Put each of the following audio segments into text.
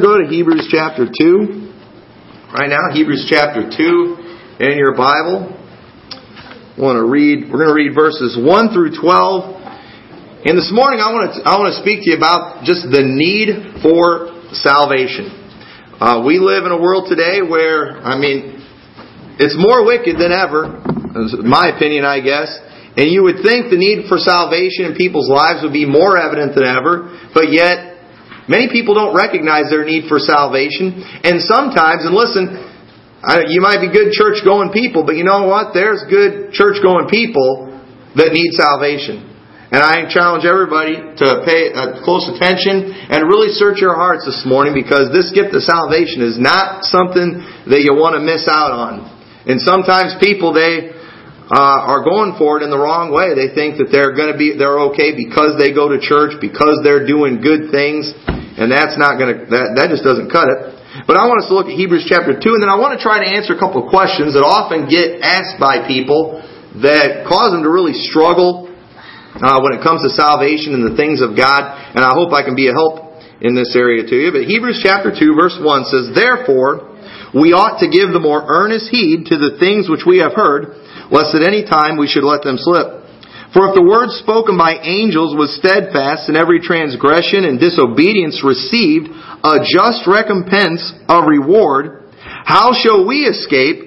go to Hebrews chapter 2. Right now, Hebrews chapter 2 in your Bible. I want to read, we're going to read verses 1 through 12. And this morning I want to, I want to speak to you about just the need for salvation. Uh, we live in a world today where, I mean, it's more wicked than ever, my opinion, I guess. And you would think the need for salvation in people's lives would be more evident than ever, but yet Many people don't recognize their need for salvation. And sometimes, and listen, you might be good church going people, but you know what? There's good church going people that need salvation. And I challenge everybody to pay uh, close attention and really search your hearts this morning because this gift of salvation is not something that you want to miss out on. And sometimes people, they, uh, are going for it in the wrong way. They think that they're going to be they're okay because they go to church, because they're doing good things, and that's not going to that that just doesn't cut it. But I want us to look at Hebrews chapter two, and then I want to try to answer a couple of questions that often get asked by people that cause them to really struggle uh, when it comes to salvation and the things of God. And I hope I can be a help in this area to you. But Hebrews chapter two, verse one says, "Therefore." We ought to give the more earnest heed to the things which we have heard, lest at any time we should let them slip. For if the word spoken by angels was steadfast, and every transgression and disobedience received a just recompense of reward, how shall we escape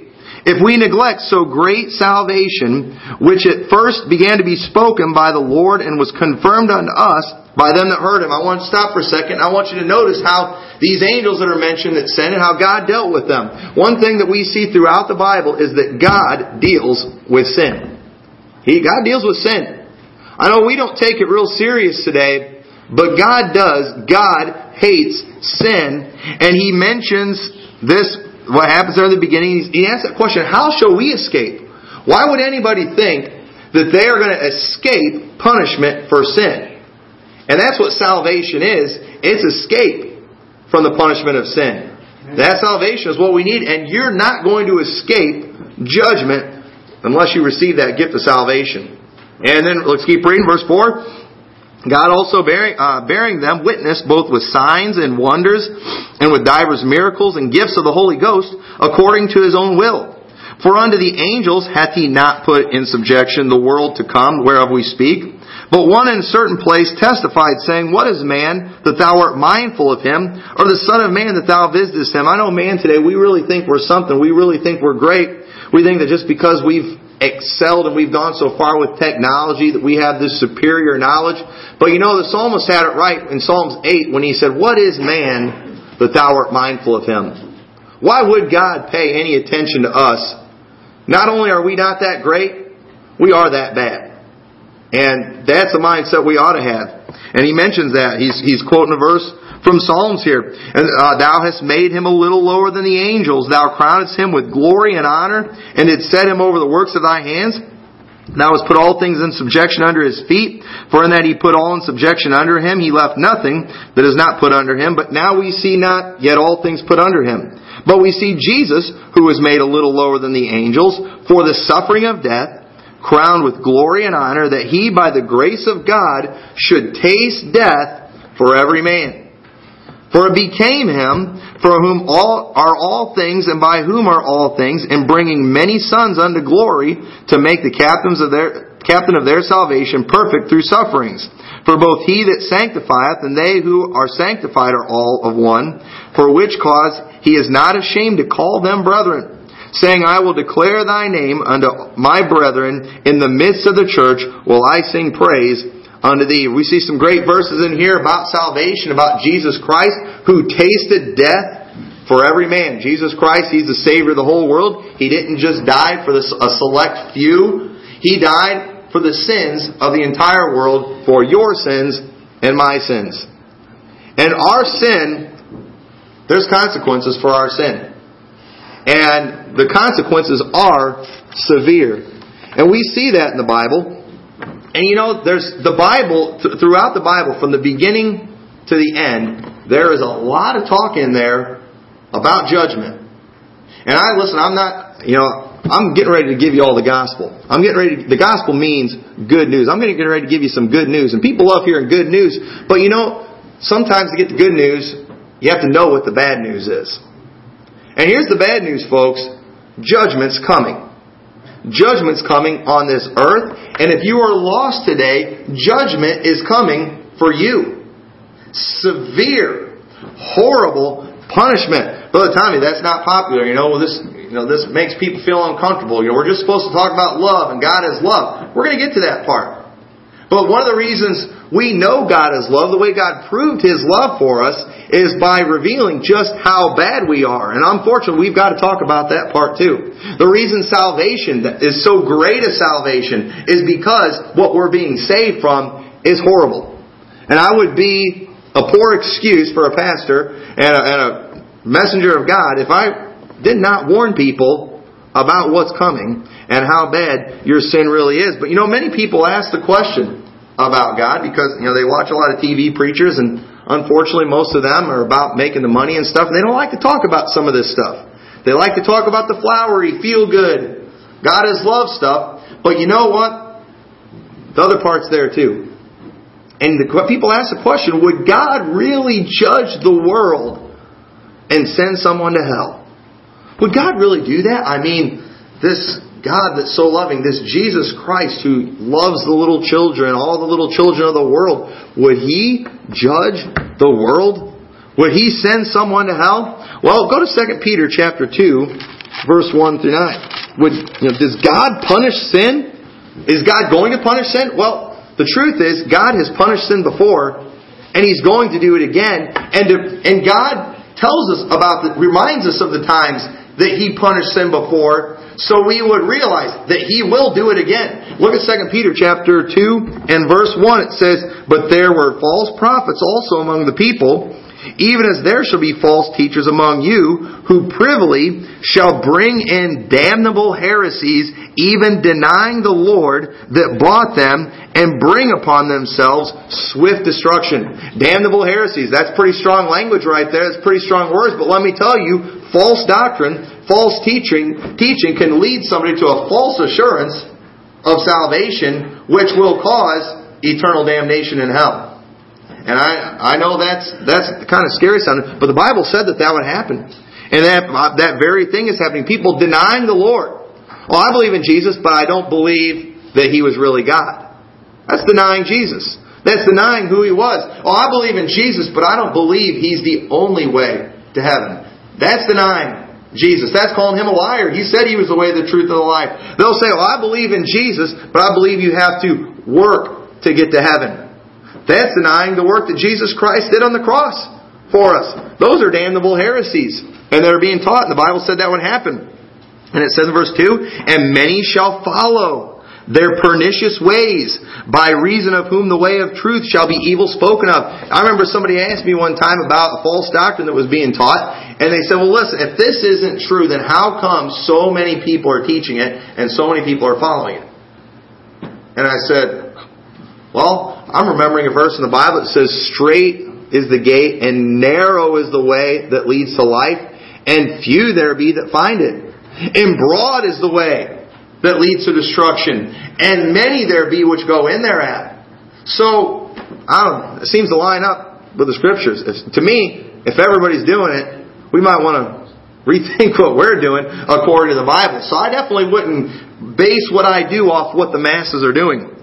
if we neglect so great salvation, which at first began to be spoken by the Lord and was confirmed unto us by them that heard him? I want to stop for a second. I want you to notice how these angels that are mentioned that sin and how God dealt with them. One thing that we see throughout the Bible is that God deals with sin. He, God deals with sin. I know we don't take it real serious today, but God does. God hates sin, and He mentions this what happens there in the beginning, he asks that question, how shall we escape? Why would anybody think that they are going to escape punishment for sin? And that's what salvation is. It's escape from the punishment of sin. That salvation is what we need, and you're not going to escape judgment unless you receive that gift of salvation. And then let's keep reading, verse 4. God also bearing, uh, bearing them witness both with signs and wonders and with divers miracles and gifts of the Holy Ghost according to his own will. For unto the angels hath he not put in subjection the world to come whereof we speak. But one in a certain place testified, saying, What is man that thou art mindful of him, or the Son of Man that thou visitest him? I know man today, we really think we're something. We really think we're great. We think that just because we've excelled and we've gone so far with technology that we have this superior knowledge. But you know, the psalmist had it right in Psalms 8 when he said, What is man that thou art mindful of him? Why would God pay any attention to us? Not only are we not that great, we are that bad. And that's a mindset we ought to have. And he mentions that. He's, he's quoting a verse from Psalms here. And uh, thou hast made him a little lower than the angels. Thou crownest him with glory and honor, and didst set him over the works of thy hands. Thou hast put all things in subjection under his feet, for in that he put all in subjection under him, he left nothing that is not put under him. But now we see not yet all things put under him. But we see Jesus, who was made a little lower than the angels, for the suffering of death, crowned with glory and honor, that he, by the grace of God, should taste death for every man. For it became him, for whom all are all things, and by whom are all things, in bringing many sons unto glory, to make the captains of their captain of their salvation perfect through sufferings. For both he that sanctifieth and they who are sanctified are all of one, for which cause he is not ashamed to call them brethren saying, I will declare thy name unto my brethren in the midst of the church will I sing praise unto thee. We see some great verses in here about salvation, about Jesus Christ who tasted death for every man. Jesus Christ, He's the Savior of the whole world. He didn't just die for a select few. He died for the sins of the entire world, for your sins and my sins. And our sin, there's consequences for our sin. And the consequences are severe. And we see that in the Bible. And you know, there's the Bible, th- throughout the Bible, from the beginning to the end, there is a lot of talk in there about judgment. And I, listen, I'm not, you know, I'm getting ready to give you all the gospel. I'm getting ready to, the gospel means good news. I'm getting ready to give you some good news. And people love hearing good news. But you know, sometimes to get the good news, you have to know what the bad news is. And here's the bad news, folks. Judgment's coming. Judgment's coming on this earth. And if you are lost today, judgment is coming for you. Severe, horrible punishment. Brother Tommy, that's not popular. You know, this you know, this makes people feel uncomfortable. You know, we're just supposed to talk about love and God is love. We're going to get to that part. But one of the reasons we know God is love, the way God proved His love for us, is by revealing just how bad we are. And unfortunately, we've got to talk about that part too. The reason salvation is so great a salvation is because what we're being saved from is horrible. And I would be a poor excuse for a pastor and a, and a messenger of God if I did not warn people about what's coming and how bad your sin really is. But you know, many people ask the question about God because, you know, they watch a lot of TV preachers and unfortunately most of them are about making the money and stuff and they don't like to talk about some of this stuff. They like to talk about the flowery, feel good, God is love stuff. But you know what? The other part's there too. And the, people ask the question, would God really judge the world and send someone to hell? Would God really do that? I mean, this God that's so loving, this Jesus Christ who loves the little children, all the little children of the world, would He judge the world? Would He send someone to hell? Well, go to 2 Peter chapter 2, verse 1 through 9. Would, you know, does God punish sin? Is God going to punish sin? Well, the truth is, God has punished sin before, and He's going to do it again. And, to, and God tells us about, the, reminds us of the times that He punished sin before, so we would realize that he will do it again. Look at 2 Peter chapter 2 and verse 1. It says, But there were false prophets also among the people, even as there shall be false teachers among you, who privily shall bring in damnable heresies, even denying the Lord that bought them, and bring upon themselves swift destruction. Damnable heresies. That's pretty strong language right there. That's pretty strong words. But let me tell you, false doctrine false teaching, teaching can lead somebody to a false assurance of salvation, which will cause eternal damnation in hell. And I, I know that's, that's kind of scary sounding, but the Bible said that that would happen. And that, that very thing is happening. People denying the Lord. Well, I believe in Jesus, but I don't believe that He was really God. That's denying Jesus. That's denying who He was. Oh, I believe in Jesus, but I don't believe He's the only way to heaven. That's denying Jesus. That's calling him a liar. He said he was the way, the truth, and the life. They'll say, well, I believe in Jesus, but I believe you have to work to get to heaven. That's denying the work that Jesus Christ did on the cross for us. Those are damnable heresies. And they're being taught. And the Bible said that would happen. And it says in verse 2, And many shall follow their pernicious ways, by reason of whom the way of truth shall be evil spoken of. I remember somebody asked me one time about a false doctrine that was being taught, and they said, well listen, if this isn't true, then how come so many people are teaching it and so many people are following it? And I said, well, I'm remembering a verse in the Bible that says, straight is the gate and narrow is the way that leads to life, and few there be that find it. And broad is the way that leads to destruction, and many there be which go in thereat. So, I don't know, it seems to line up with the scriptures. If, to me, if everybody's doing it, we might want to rethink what we're doing according to the Bible. So I definitely wouldn't base what I do off what the masses are doing.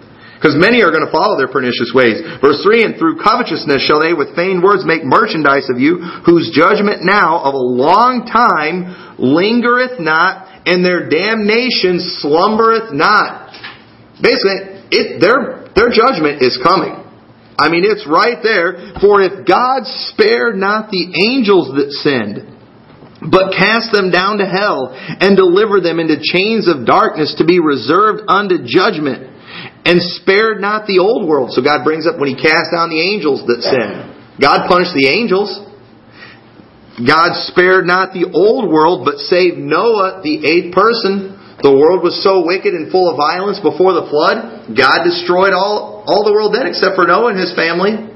Because many are going to follow their pernicious ways. Verse 3, And through covetousness shall they with feigned words make merchandise of you, whose judgment now of a long time lingereth not, and their damnation slumbereth not. Basically, it, their, their judgment is coming. I mean, it's right there. For if God spared not the angels that sinned, but cast them down to hell, and delivered them into chains of darkness to be reserved unto judgment, and spared not the old world. So God brings up when He cast down the angels that sinned. God punished the angels. God spared not the old world, but saved Noah, the eighth person. The world was so wicked and full of violence before the flood, God destroyed all, all the world then except for Noah and his family.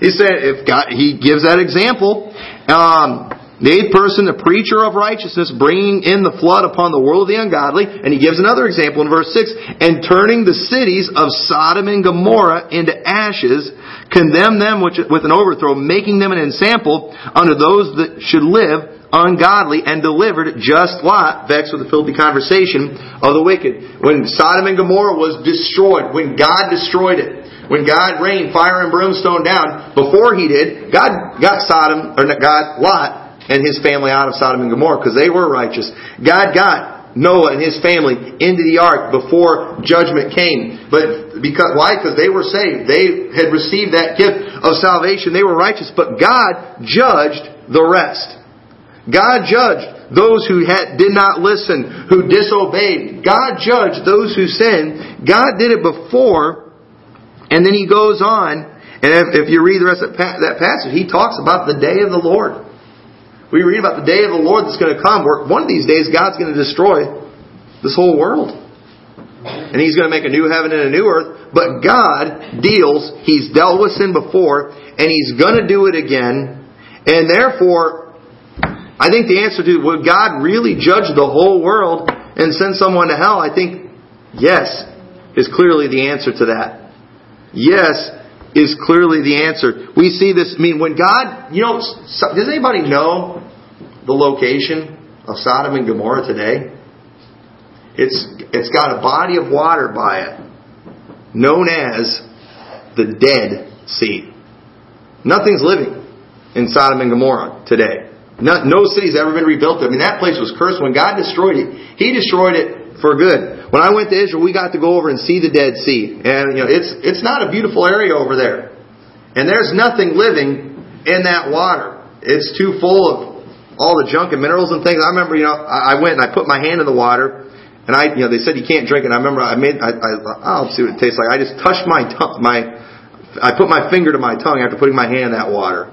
He said, if God, he gives that example. Um, The eighth person, the preacher of righteousness, bringing in the flood upon the world of the ungodly. And he gives another example in verse 6. And turning the cities of Sodom and Gomorrah into ashes, condemn them with an overthrow, making them an ensample unto those that should live ungodly and delivered just Lot, vexed with the filthy conversation of the wicked. When Sodom and Gomorrah was destroyed, when God destroyed it, when God rained fire and brimstone down, before He did, God got Sodom, or God, Lot, and his family out of Sodom and Gomorrah because they were righteous. God got Noah and his family into the ark before judgment came. But because why? Because they were saved. They had received that gift of salvation. They were righteous. But God judged the rest. God judged those who had, did not listen, who disobeyed. God judged those who sinned. God did it before, and then He goes on, and if, if you read the rest of that passage, He talks about the day of the Lord. We read about the day of the Lord that's going to come, where one of these days God's going to destroy this whole world. And He's going to make a new heaven and a new earth. But God deals, He's dealt with sin before, and He's going to do it again. And therefore, I think the answer to would God really judge the whole world and send someone to hell? I think yes is clearly the answer to that. Yes, is clearly the answer. We see this, I mean, when God, you know, does anybody know the location of Sodom and Gomorrah today? It's, it's got a body of water by it known as the Dead Sea. Nothing's living in Sodom and Gomorrah today. No, no city's ever been rebuilt. I mean, that place was cursed. When God destroyed it, He destroyed it for good. When I went to Israel, we got to go over and see the Dead Sea, and you know it's it's not a beautiful area over there, and there's nothing living in that water. It's too full of all the junk and minerals and things. I remember, you know, I went and I put my hand in the water, and I, you know, they said you can't drink it. I remember I made, I, I, I'll see what it tastes like. I just touched my tongue, my, I put my finger to my tongue after putting my hand in that water,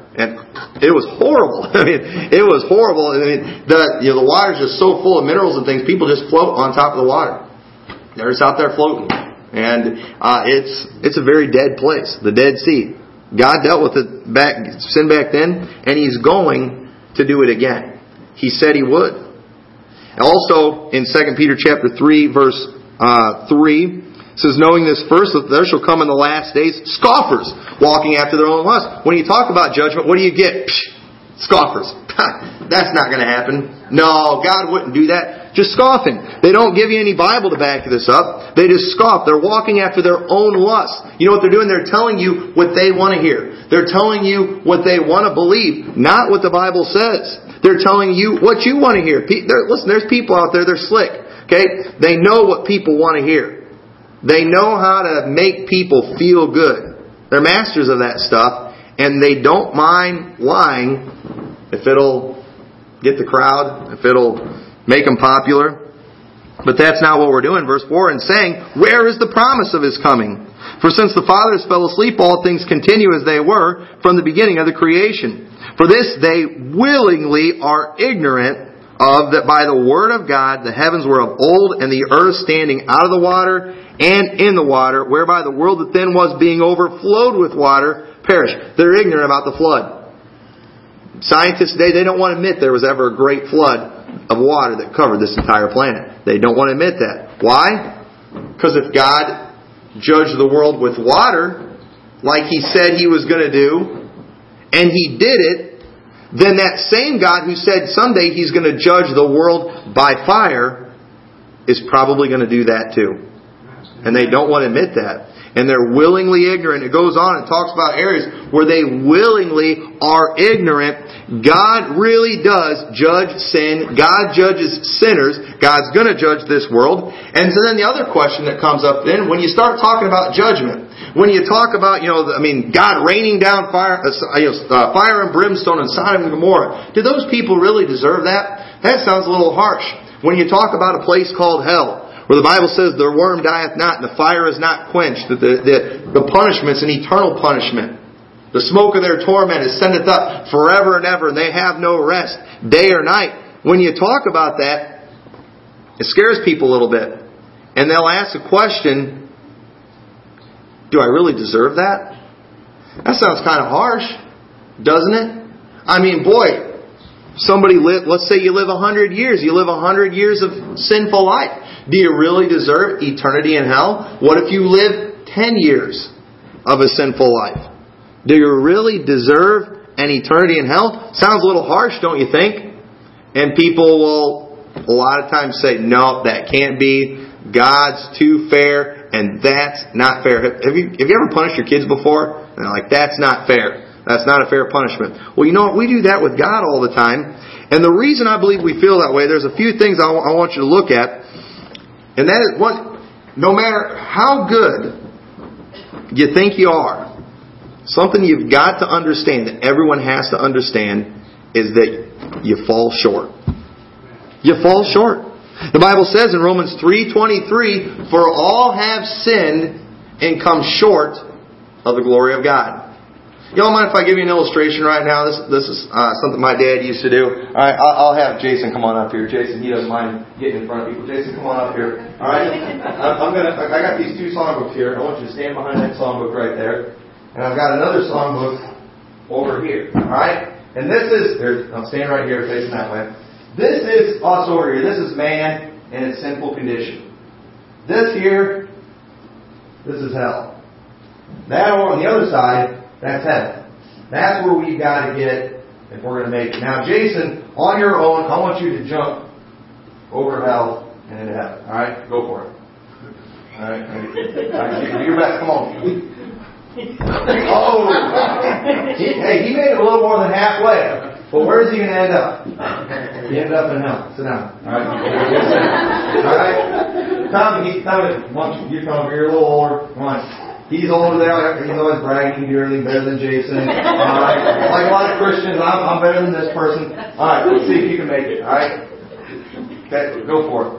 it was horrible. I mean, it was horrible. I mean, the you know the water's just so full of minerals and things. People just float on top of the water. They're just out there floating. And uh, it's it's a very dead place, the Dead Sea. God dealt with it back sin back then, and He's going to do it again. He said He would. Also in 2 Peter chapter three verse uh, three says, knowing this first, that there shall come in the last days scoffers walking after their own lust. When you talk about judgment, what do you get? Psh, scoffers. That's not going to happen. No, God wouldn't do that. Just scoffing. They don't give you any Bible to back this up. They just scoff. They're walking after their own lust. You know what they're doing? They're telling you what they want to hear. They're telling you what they want to believe, not what the Bible says. They're telling you what you want to hear. Listen, there's people out there, they're slick. Okay? They know what people want to hear. They know how to make people feel good. They're masters of that stuff, and they don't mind lying if it'll get the crowd, if it'll make them popular. But that's not what we're doing. Verse 4 and saying, Where is the promise of his coming? For since the fathers fell asleep, all things continue as they were from the beginning of the creation. For this they willingly are ignorant of that by the word of God the heavens were of old and the earth standing out of the water and in the water, whereby the world that then was being overflowed with water perished. They're ignorant about the flood. Scientists today, they don't want to admit there was ever a great flood of water that covered this entire planet. They don't want to admit that. Why? Because if God judged the world with water, like He said He was going to do, and He did it, then that same God who said someday He's going to judge the world by fire is probably going to do that too. And they don't want to admit that and they're willingly ignorant. It goes on and talks about areas where they willingly are ignorant. God really does judge sin. God judges sinners. God's going to judge this world. And so then the other question that comes up then, when you start talking about judgment, when you talk about, you know, I mean, God raining down fire, uh, you know, uh, fire and brimstone in Sodom and Gomorrah, do those people really deserve that? That sounds a little harsh. When you talk about a place called hell, where the Bible says the worm dieth not and the fire is not quenched, that the, the, the punishment's an eternal punishment. The smoke of their torment is sendeth up forever and ever, and they have no rest, day or night. When you talk about that, it scares people a little bit. And they'll ask a question, do I really deserve that? That sounds kind of harsh, doesn't it? I mean, boy, somebody live, let's say you live a hundred years, you live a hundred years of sinful life. Do you really deserve eternity in hell? What if you live ten years of a sinful life? Do you really deserve an eternity in hell? Sounds a little harsh, don't you think? And people will a lot of times say, no, that can't be. God's too fair, and that's not fair. Have you, have you ever punished your kids before? And they're like, that's not fair. That's not a fair punishment. Well, you know what? We do that with God all the time. And the reason I believe we feel that way, there's a few things I, want you to look at. And that is what, no matter how good you think you are, something you've got to understand that everyone has to understand is that you fall short. You fall short. The Bible says in Romans 3:23, "For all have sinned and come short of the glory of God." Y'all mind if I give you an illustration right now? This this is uh, something my dad used to do. All right, I'll, I'll have Jason come on up here. Jason, he doesn't mind getting in front of people. Jason, come on up here. All right, I'm gonna. I got these two songbooks here. I want you to stand behind that songbook right there, and I've got another songbook over here. All right, and this is. I'm standing right here, facing that way. This is us over here. This is man in its sinful condition. This here, this is hell. That on the other side that's heaven. That's where we've got to get if we're going to make it. Now, Jason, on your own, I want you to jump over hell and into heaven. All right, go for it. All right, all right do your best. Come on. Oh, he, hey, he made it a little more than halfway. But where is he going to end up? He ended up in hell. Sit down. All right. All right. Tommy, Tommy, you come over here a little older. Come on. He's over there. He's always bragging, you're better than Jason. All right. Like a lot of Christians, I'm, I'm better than this person. All right. Let's see if you can make it. All right. Okay. Go for it.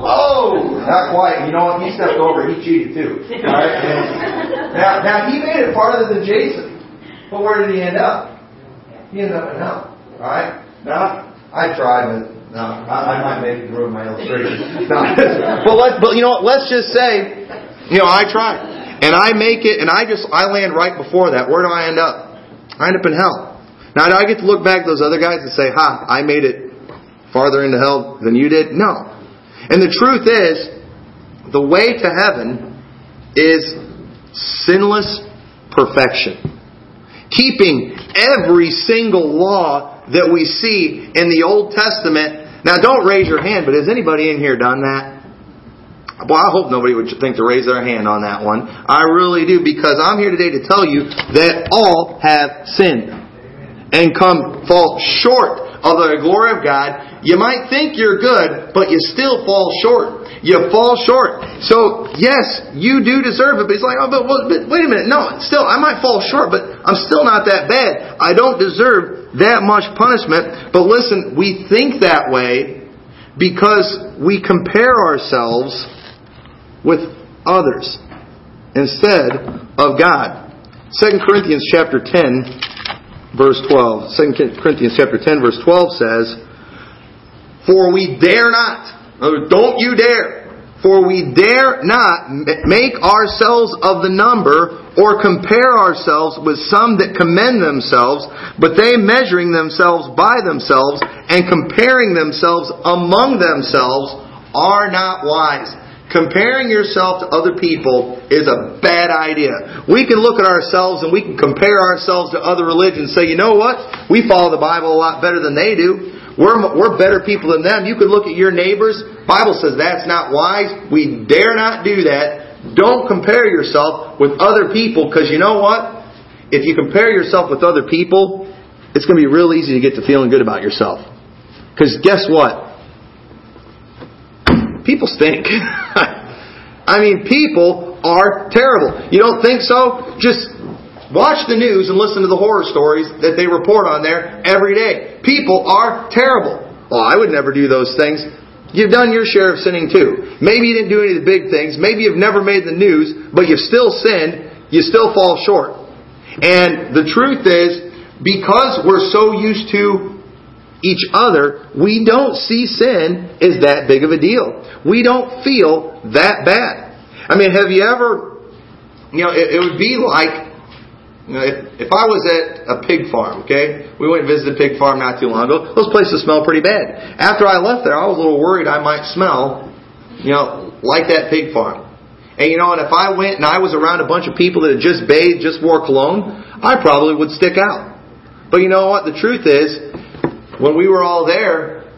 Oh, not quite. You know what? He stepped over. He cheated too. All right. Now, now he made it farther than Jason. But where did he end up? He ended up in hell. All right. Now, I tried, but no, I, I might make it ruin my illustration. No. but let, but you know what? Let's just say you know, I try. And I make it, and I just, I land right before that. Where do I end up? I end up in hell. Now, do I get to look back at those other guys and say, ha, I made it farther into hell than you did? No. And the truth is, the way to heaven is sinless perfection. Keeping every single law that we see in the Old Testament. Now, don't raise your hand, but has anybody in here done that? Well, I hope nobody would think to raise their hand on that one. I really do because I'm here today to tell you that all have sinned and come fall short of the glory of God. You might think you're good, but you still fall short. You fall short. So yes, you do deserve it. But he's like, oh, but, but wait a minute. No, still, I might fall short, but I'm still not that bad. I don't deserve that much punishment. But listen, we think that way because we compare ourselves with others instead of God. 2 Corinthians chapter 10 verse 12. 2 Corinthians chapter 10 verse 12 says, For we dare not, don't you dare, for we dare not make ourselves of the number or compare ourselves with some that commend themselves, but they measuring themselves by themselves and comparing themselves among themselves are not wise. Comparing yourself to other people is a bad idea. We can look at ourselves and we can compare ourselves to other religions say, you know what? We follow the Bible a lot better than they do. We're, we're better people than them. You can look at your neighbors. Bible says that's not wise. We dare not do that. Don't compare yourself with other people because you know what? If you compare yourself with other people, it's going to be real easy to get to feeling good about yourself. Because guess what? People stink. I mean, people are terrible. You don't think so? Just watch the news and listen to the horror stories that they report on there every day. People are terrible. Well, I would never do those things. You've done your share of sinning too. Maybe you didn't do any of the big things. Maybe you've never made the news, but you've still sinned. You still fall short. And the truth is, because we're so used to each other, we don't see sin as that big of a deal. We don't feel that bad. I mean, have you ever, you know, it, it would be like You know, if, if I was at a pig farm, okay, we went and visited a pig farm not too long ago. Those places smell pretty bad. After I left there, I was a little worried I might smell, you know, like that pig farm. And you know, and if I went and I was around a bunch of people that had just bathed, just wore cologne, I probably would stick out. But you know what? The truth is, when we were all there,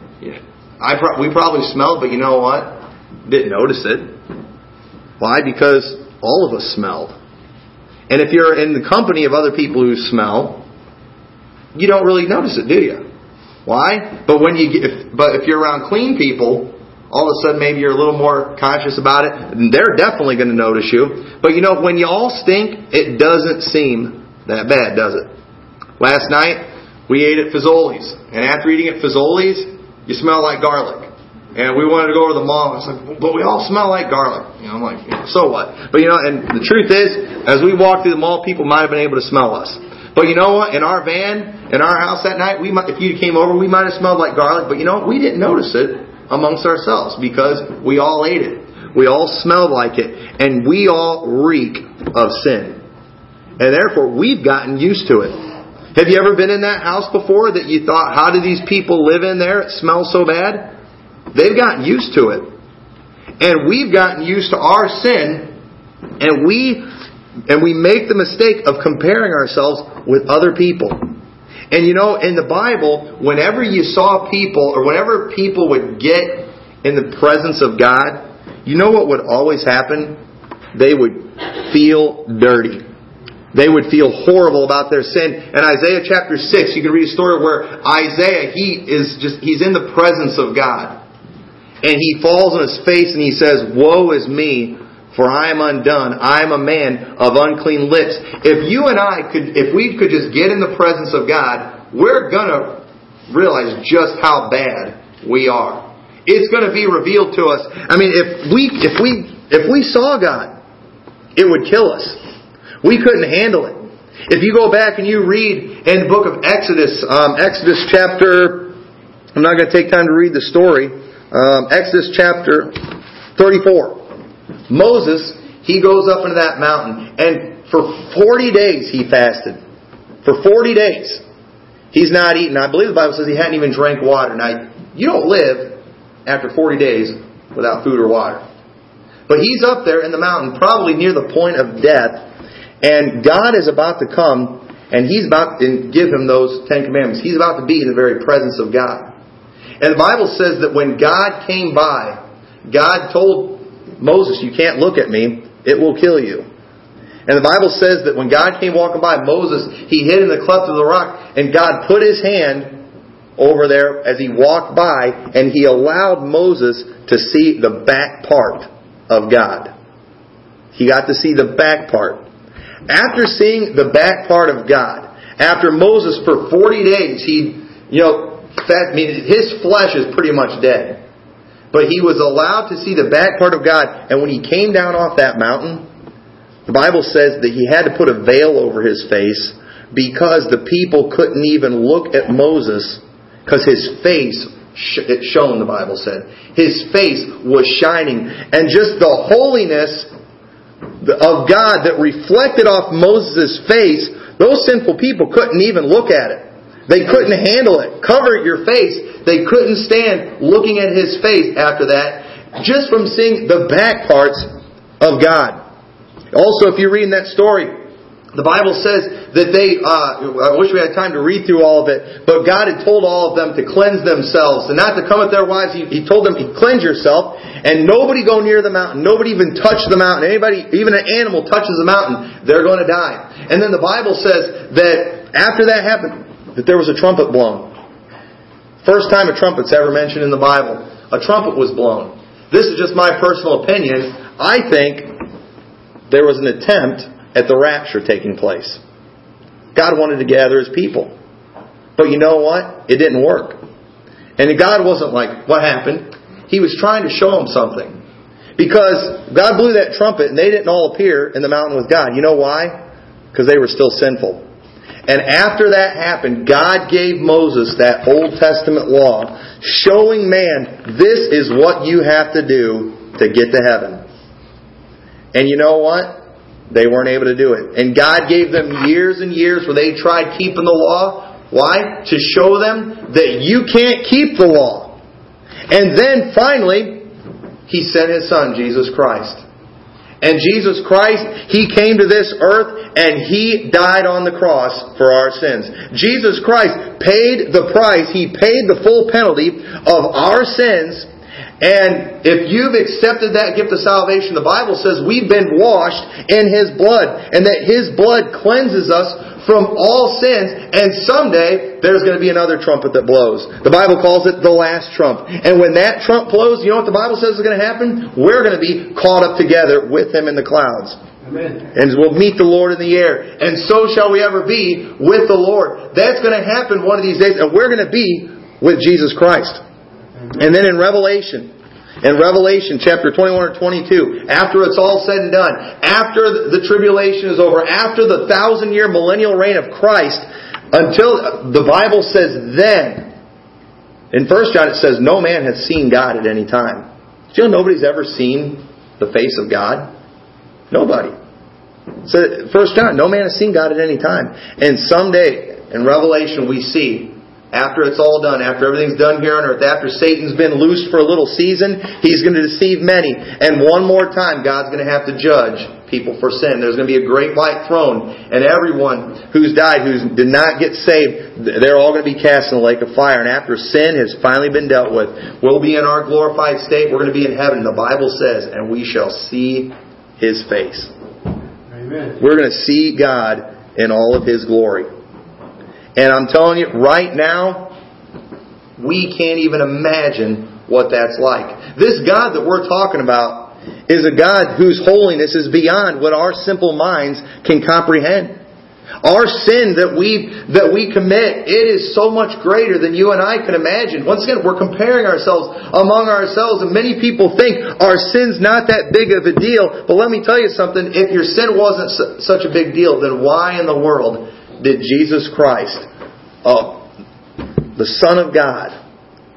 I pro- we probably smelled, but you know what? Didn't notice it. Why? Because all of us smelled. And if you're in the company of other people who smell, you don't really notice it, do you? Why? But when you get, but if you're around clean people, all of a sudden maybe you're a little more conscious about it. And they're definitely going to notice you. But you know, when you all stink, it doesn't seem that bad, does it? Last night we ate at Fazoli's, and after eating at Fazoli's, you smell like garlic. And we wanted to go to the mall. I was like, but we all smell like garlic. You know, I'm like, so what? But you know, and the truth is, as we walked through the mall, people might have been able to smell us. But you know what? In our van, in our house that night, we might, if you came over, we might have smelled like garlic. But you know what? We didn't notice it amongst ourselves because we all ate it. We all smelled like it, and we all reek of sin. And therefore, we've gotten used to it. Have you ever been in that house before that you thought, how do these people live in there? It smells so bad. They've gotten used to it. And we've gotten used to our sin and we and we make the mistake of comparing ourselves with other people. And you know, in the Bible, whenever you saw people or whenever people would get in the presence of God, you know what would always happen? They would feel dirty. They would feel horrible about their sin. And Isaiah chapter 6, you can read a story where Isaiah, he is just, he's in the presence of God and he falls on his face and he says, Woe is me, for I am undone. I am a man of unclean lips. If you and I could, if we could just get in the presence of God, we're gonna realize just how bad we are. It's gonna be revealed to us. I mean, if we, if we, if we saw God, it would kill us. We couldn't handle it. If you go back and you read in the book of Exodus, um, Exodus chapter, I'm not going to take time to read the story, um, Exodus chapter 34. Moses, he goes up into that mountain, and for 40 days he fasted. For 40 days. He's not eating. I believe the Bible says he hadn't even drank water. Now, you don't live after 40 days without food or water. But he's up there in the mountain, probably near the point of death, and God is about to come, and he's about to give him those Ten Commandments. He's about to be in the very presence of God. And the Bible says that when God came by, God told Moses, You can't look at me, it will kill you. And the Bible says that when God came walking by, Moses, he hid in the cleft of the rock, and God put his hand over there as he walked by, and he allowed Moses to see the back part of God. He got to see the back part. After seeing the back part of God, after Moses for 40 days, he, you know, that means his flesh is pretty much dead. But he was allowed to see the back part of God. And when he came down off that mountain, the Bible says that he had to put a veil over his face because the people couldn't even look at Moses because his face it shone the bible said his face was shining and just the holiness of god that reflected off moses' face those sinful people couldn't even look at it they couldn't handle it. Cover your face. They couldn't stand looking at his face after that, just from seeing the back parts of God. Also, if you read in that story, the Bible says that they, uh, I wish we had time to read through all of it, but God had told all of them to cleanse themselves and not to come with their wives. He, he told them, cleanse yourself and nobody go near the mountain. Nobody even touch the mountain. Anybody, even an animal touches the mountain, they're going to die. And then the Bible says that after that happened, that there was a trumpet blown. First time a trumpet's ever mentioned in the Bible. A trumpet was blown. This is just my personal opinion. I think there was an attempt at the rapture taking place. God wanted to gather his people. But you know what? It didn't work. And God wasn't like, what happened? He was trying to show them something. Because God blew that trumpet and they didn't all appear in the mountain with God. You know why? Because they were still sinful. And after that happened, God gave Moses that Old Testament law showing man, this is what you have to do to get to heaven. And you know what? They weren't able to do it. And God gave them years and years where they tried keeping the law. Why? To show them that you can't keep the law. And then finally, He sent His Son, Jesus Christ. And Jesus Christ, He came to this earth and He died on the cross for our sins. Jesus Christ paid the price, He paid the full penalty of our sins and if you've accepted that gift of salvation, the Bible says we've been washed in His blood, and that His blood cleanses us from all sins, and someday there's going to be another trumpet that blows. The Bible calls it the last trump. And when that trump blows, you know what the Bible says is going to happen? We're going to be caught up together with Him in the clouds. Amen. And we'll meet the Lord in the air. And so shall we ever be with the Lord. That's going to happen one of these days, and we're going to be with Jesus Christ. And then in Revelation, in Revelation chapter 21 or 22, after it's all said and done, after the tribulation is over, after the thousand year millennial reign of Christ, until the Bible says then, in 1 John it says, no man has seen God at any time. Do you know nobody's ever seen the face of God? Nobody. So 1 John, no man has seen God at any time. And someday, in Revelation, we see after it's all done, after everything's done here on earth, after Satan's been loosed for a little season, he's going to deceive many. And one more time, God's going to have to judge people for sin. There's going to be a great white throne, and everyone who's died, who did not get saved, they're all going to be cast in the lake of fire. And after sin has finally been dealt with, we'll be in our glorified state. We're going to be in heaven. The Bible says, and we shall see his face. Amen. We're going to see God in all of his glory. And I'm telling you, right now, we can't even imagine what that's like. This God that we're talking about is a God whose holiness is beyond what our simple minds can comprehend. Our sin that we that we commit, it is so much greater than you and I can imagine. Once again, we're comparing ourselves among ourselves, and many people think our sin's not that big of a deal. But let me tell you something: if your sin wasn't such a big deal, then why in the world did Jesus Christ, uh, the Son of God,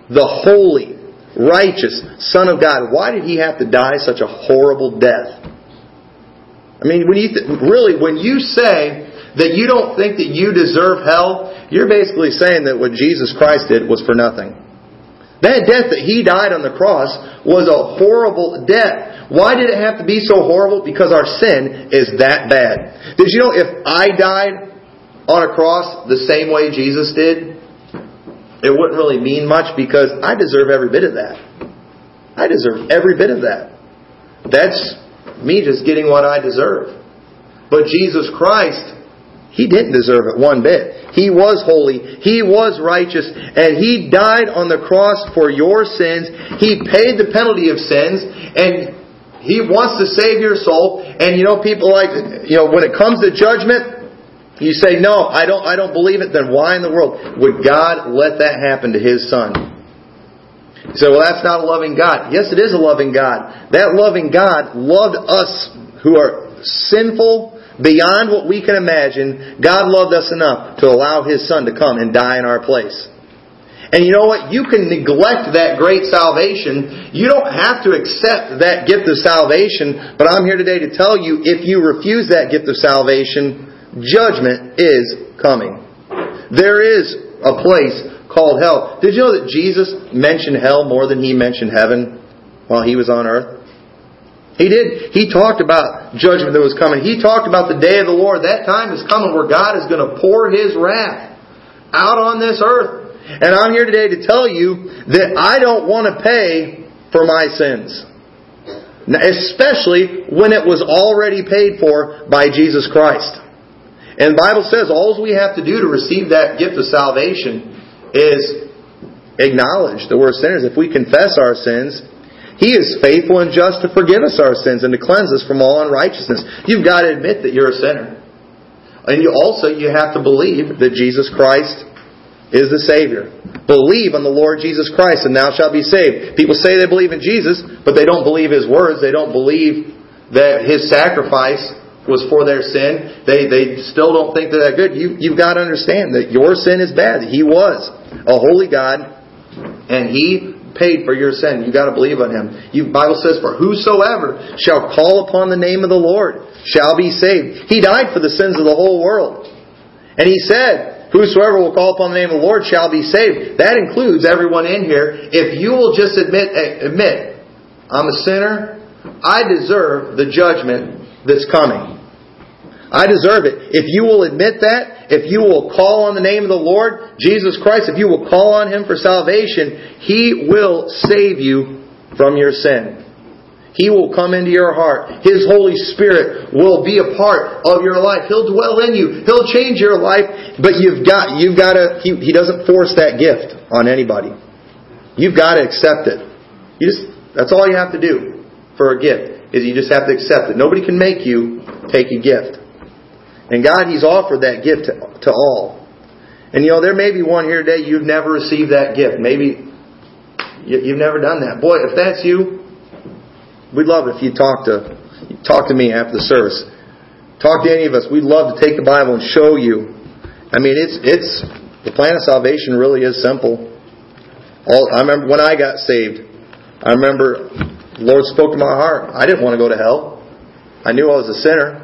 the holy, righteous Son of God, why did he have to die such a horrible death? I mean, when you th- really, when you say that you don't think that you deserve hell, you're basically saying that what Jesus Christ did was for nothing. That death that he died on the cross was a horrible death. Why did it have to be so horrible? Because our sin is that bad. Did you know if I died on a cross the same way Jesus did, it wouldn't really mean much because I deserve every bit of that. I deserve every bit of that. That's me just getting what I deserve. But Jesus Christ, He didn't deserve it one bit. He was holy. He was righteous. And He died on the cross for your sins. He paid the penalty of sins. And He wants to save your soul. And you know, people like, you know, when it comes to judgment, you say, no, I don't, I don't believe it, then why in the world would God let that happen to His Son? You say, well, that's not a loving God. Yes, it is a loving God. That loving God loved us who are sinful beyond what we can imagine. God loved us enough to allow His Son to come and die in our place. And you know what? You can neglect that great salvation. You don't have to accept that gift of salvation. But I'm here today to tell you if you refuse that gift of salvation, Judgment is coming. There is a place called hell. Did you know that Jesus mentioned hell more than he mentioned heaven while he was on earth? He did. He talked about judgment that was coming. He talked about the day of the Lord. That time is coming where God is going to pour His wrath out on this earth. And I'm here today to tell you that I don't want to pay for my sins. Especially when it was already paid for by Jesus Christ. And the Bible says all we have to do to receive that gift of salvation is acknowledge that we're sinners. If we confess our sins, He is faithful and just to forgive us our sins and to cleanse us from all unrighteousness. You've got to admit that you're a sinner. And you also you have to believe that Jesus Christ is the Savior. Believe on the Lord Jesus Christ and thou shalt be saved. People say they believe in Jesus, but they don't believe His words. They don't believe that His sacrifice was for their sin. They, they still don't think they're that good. You, you've got to understand that your sin is bad. He was a holy God, and He paid for your sin. You've got to believe on Him. You, Bible says, "For whosoever shall call upon the name of the Lord shall be saved." He died for the sins of the whole world, and He said, "Whosoever will call upon the name of the Lord shall be saved." That includes everyone in here. If you will just admit, eh, admit, I'm a sinner. I deserve the judgment that's coming. I deserve it. If you will admit that, if you will call on the name of the Lord, Jesus Christ, if you will call on Him for salvation, He will save you from your sin. He will come into your heart. His Holy Spirit will be a part of your life. He'll dwell in you. He'll change your life, but you've got, you've got to, He, he doesn't force that gift on anybody. You've got to accept it. You just, that's all you have to do for a gift, is you just have to accept it. Nobody can make you take a gift. And God, He's offered that gift to, to all. And you know, there may be one here today, you've never received that gift. Maybe you, you've never done that. Boy, if that's you, we'd love if you talk to, talk to me after the service. Talk to any of us. We'd love to take the Bible and show you. I mean, it's, it's, the plan of salvation really is simple. All, I remember when I got saved, I remember the Lord spoke to my heart. I didn't want to go to hell. I knew I was a sinner.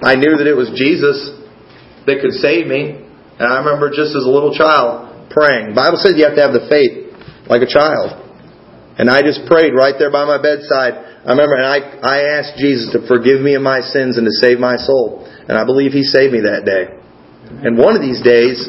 I knew that it was Jesus that could save me. And I remember just as a little child praying. The Bible says you have to have the faith like a child. And I just prayed right there by my bedside. I remember, and I, I asked Jesus to forgive me of my sins and to save my soul. And I believe He saved me that day. And one of these days,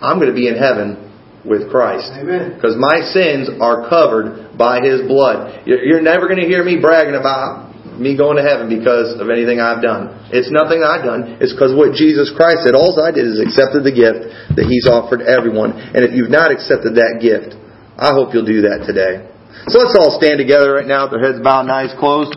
I'm going to be in heaven with Christ. Because my sins are covered by His blood. You're never going to hear me bragging about me going to heaven because of anything I've done. It's nothing I've done. It's because what Jesus Christ said. All I did is accepted the gift that He's offered everyone. And if you've not accepted that gift, I hope you'll do that today. So let's all stand together right now with our heads bowed and eyes closed.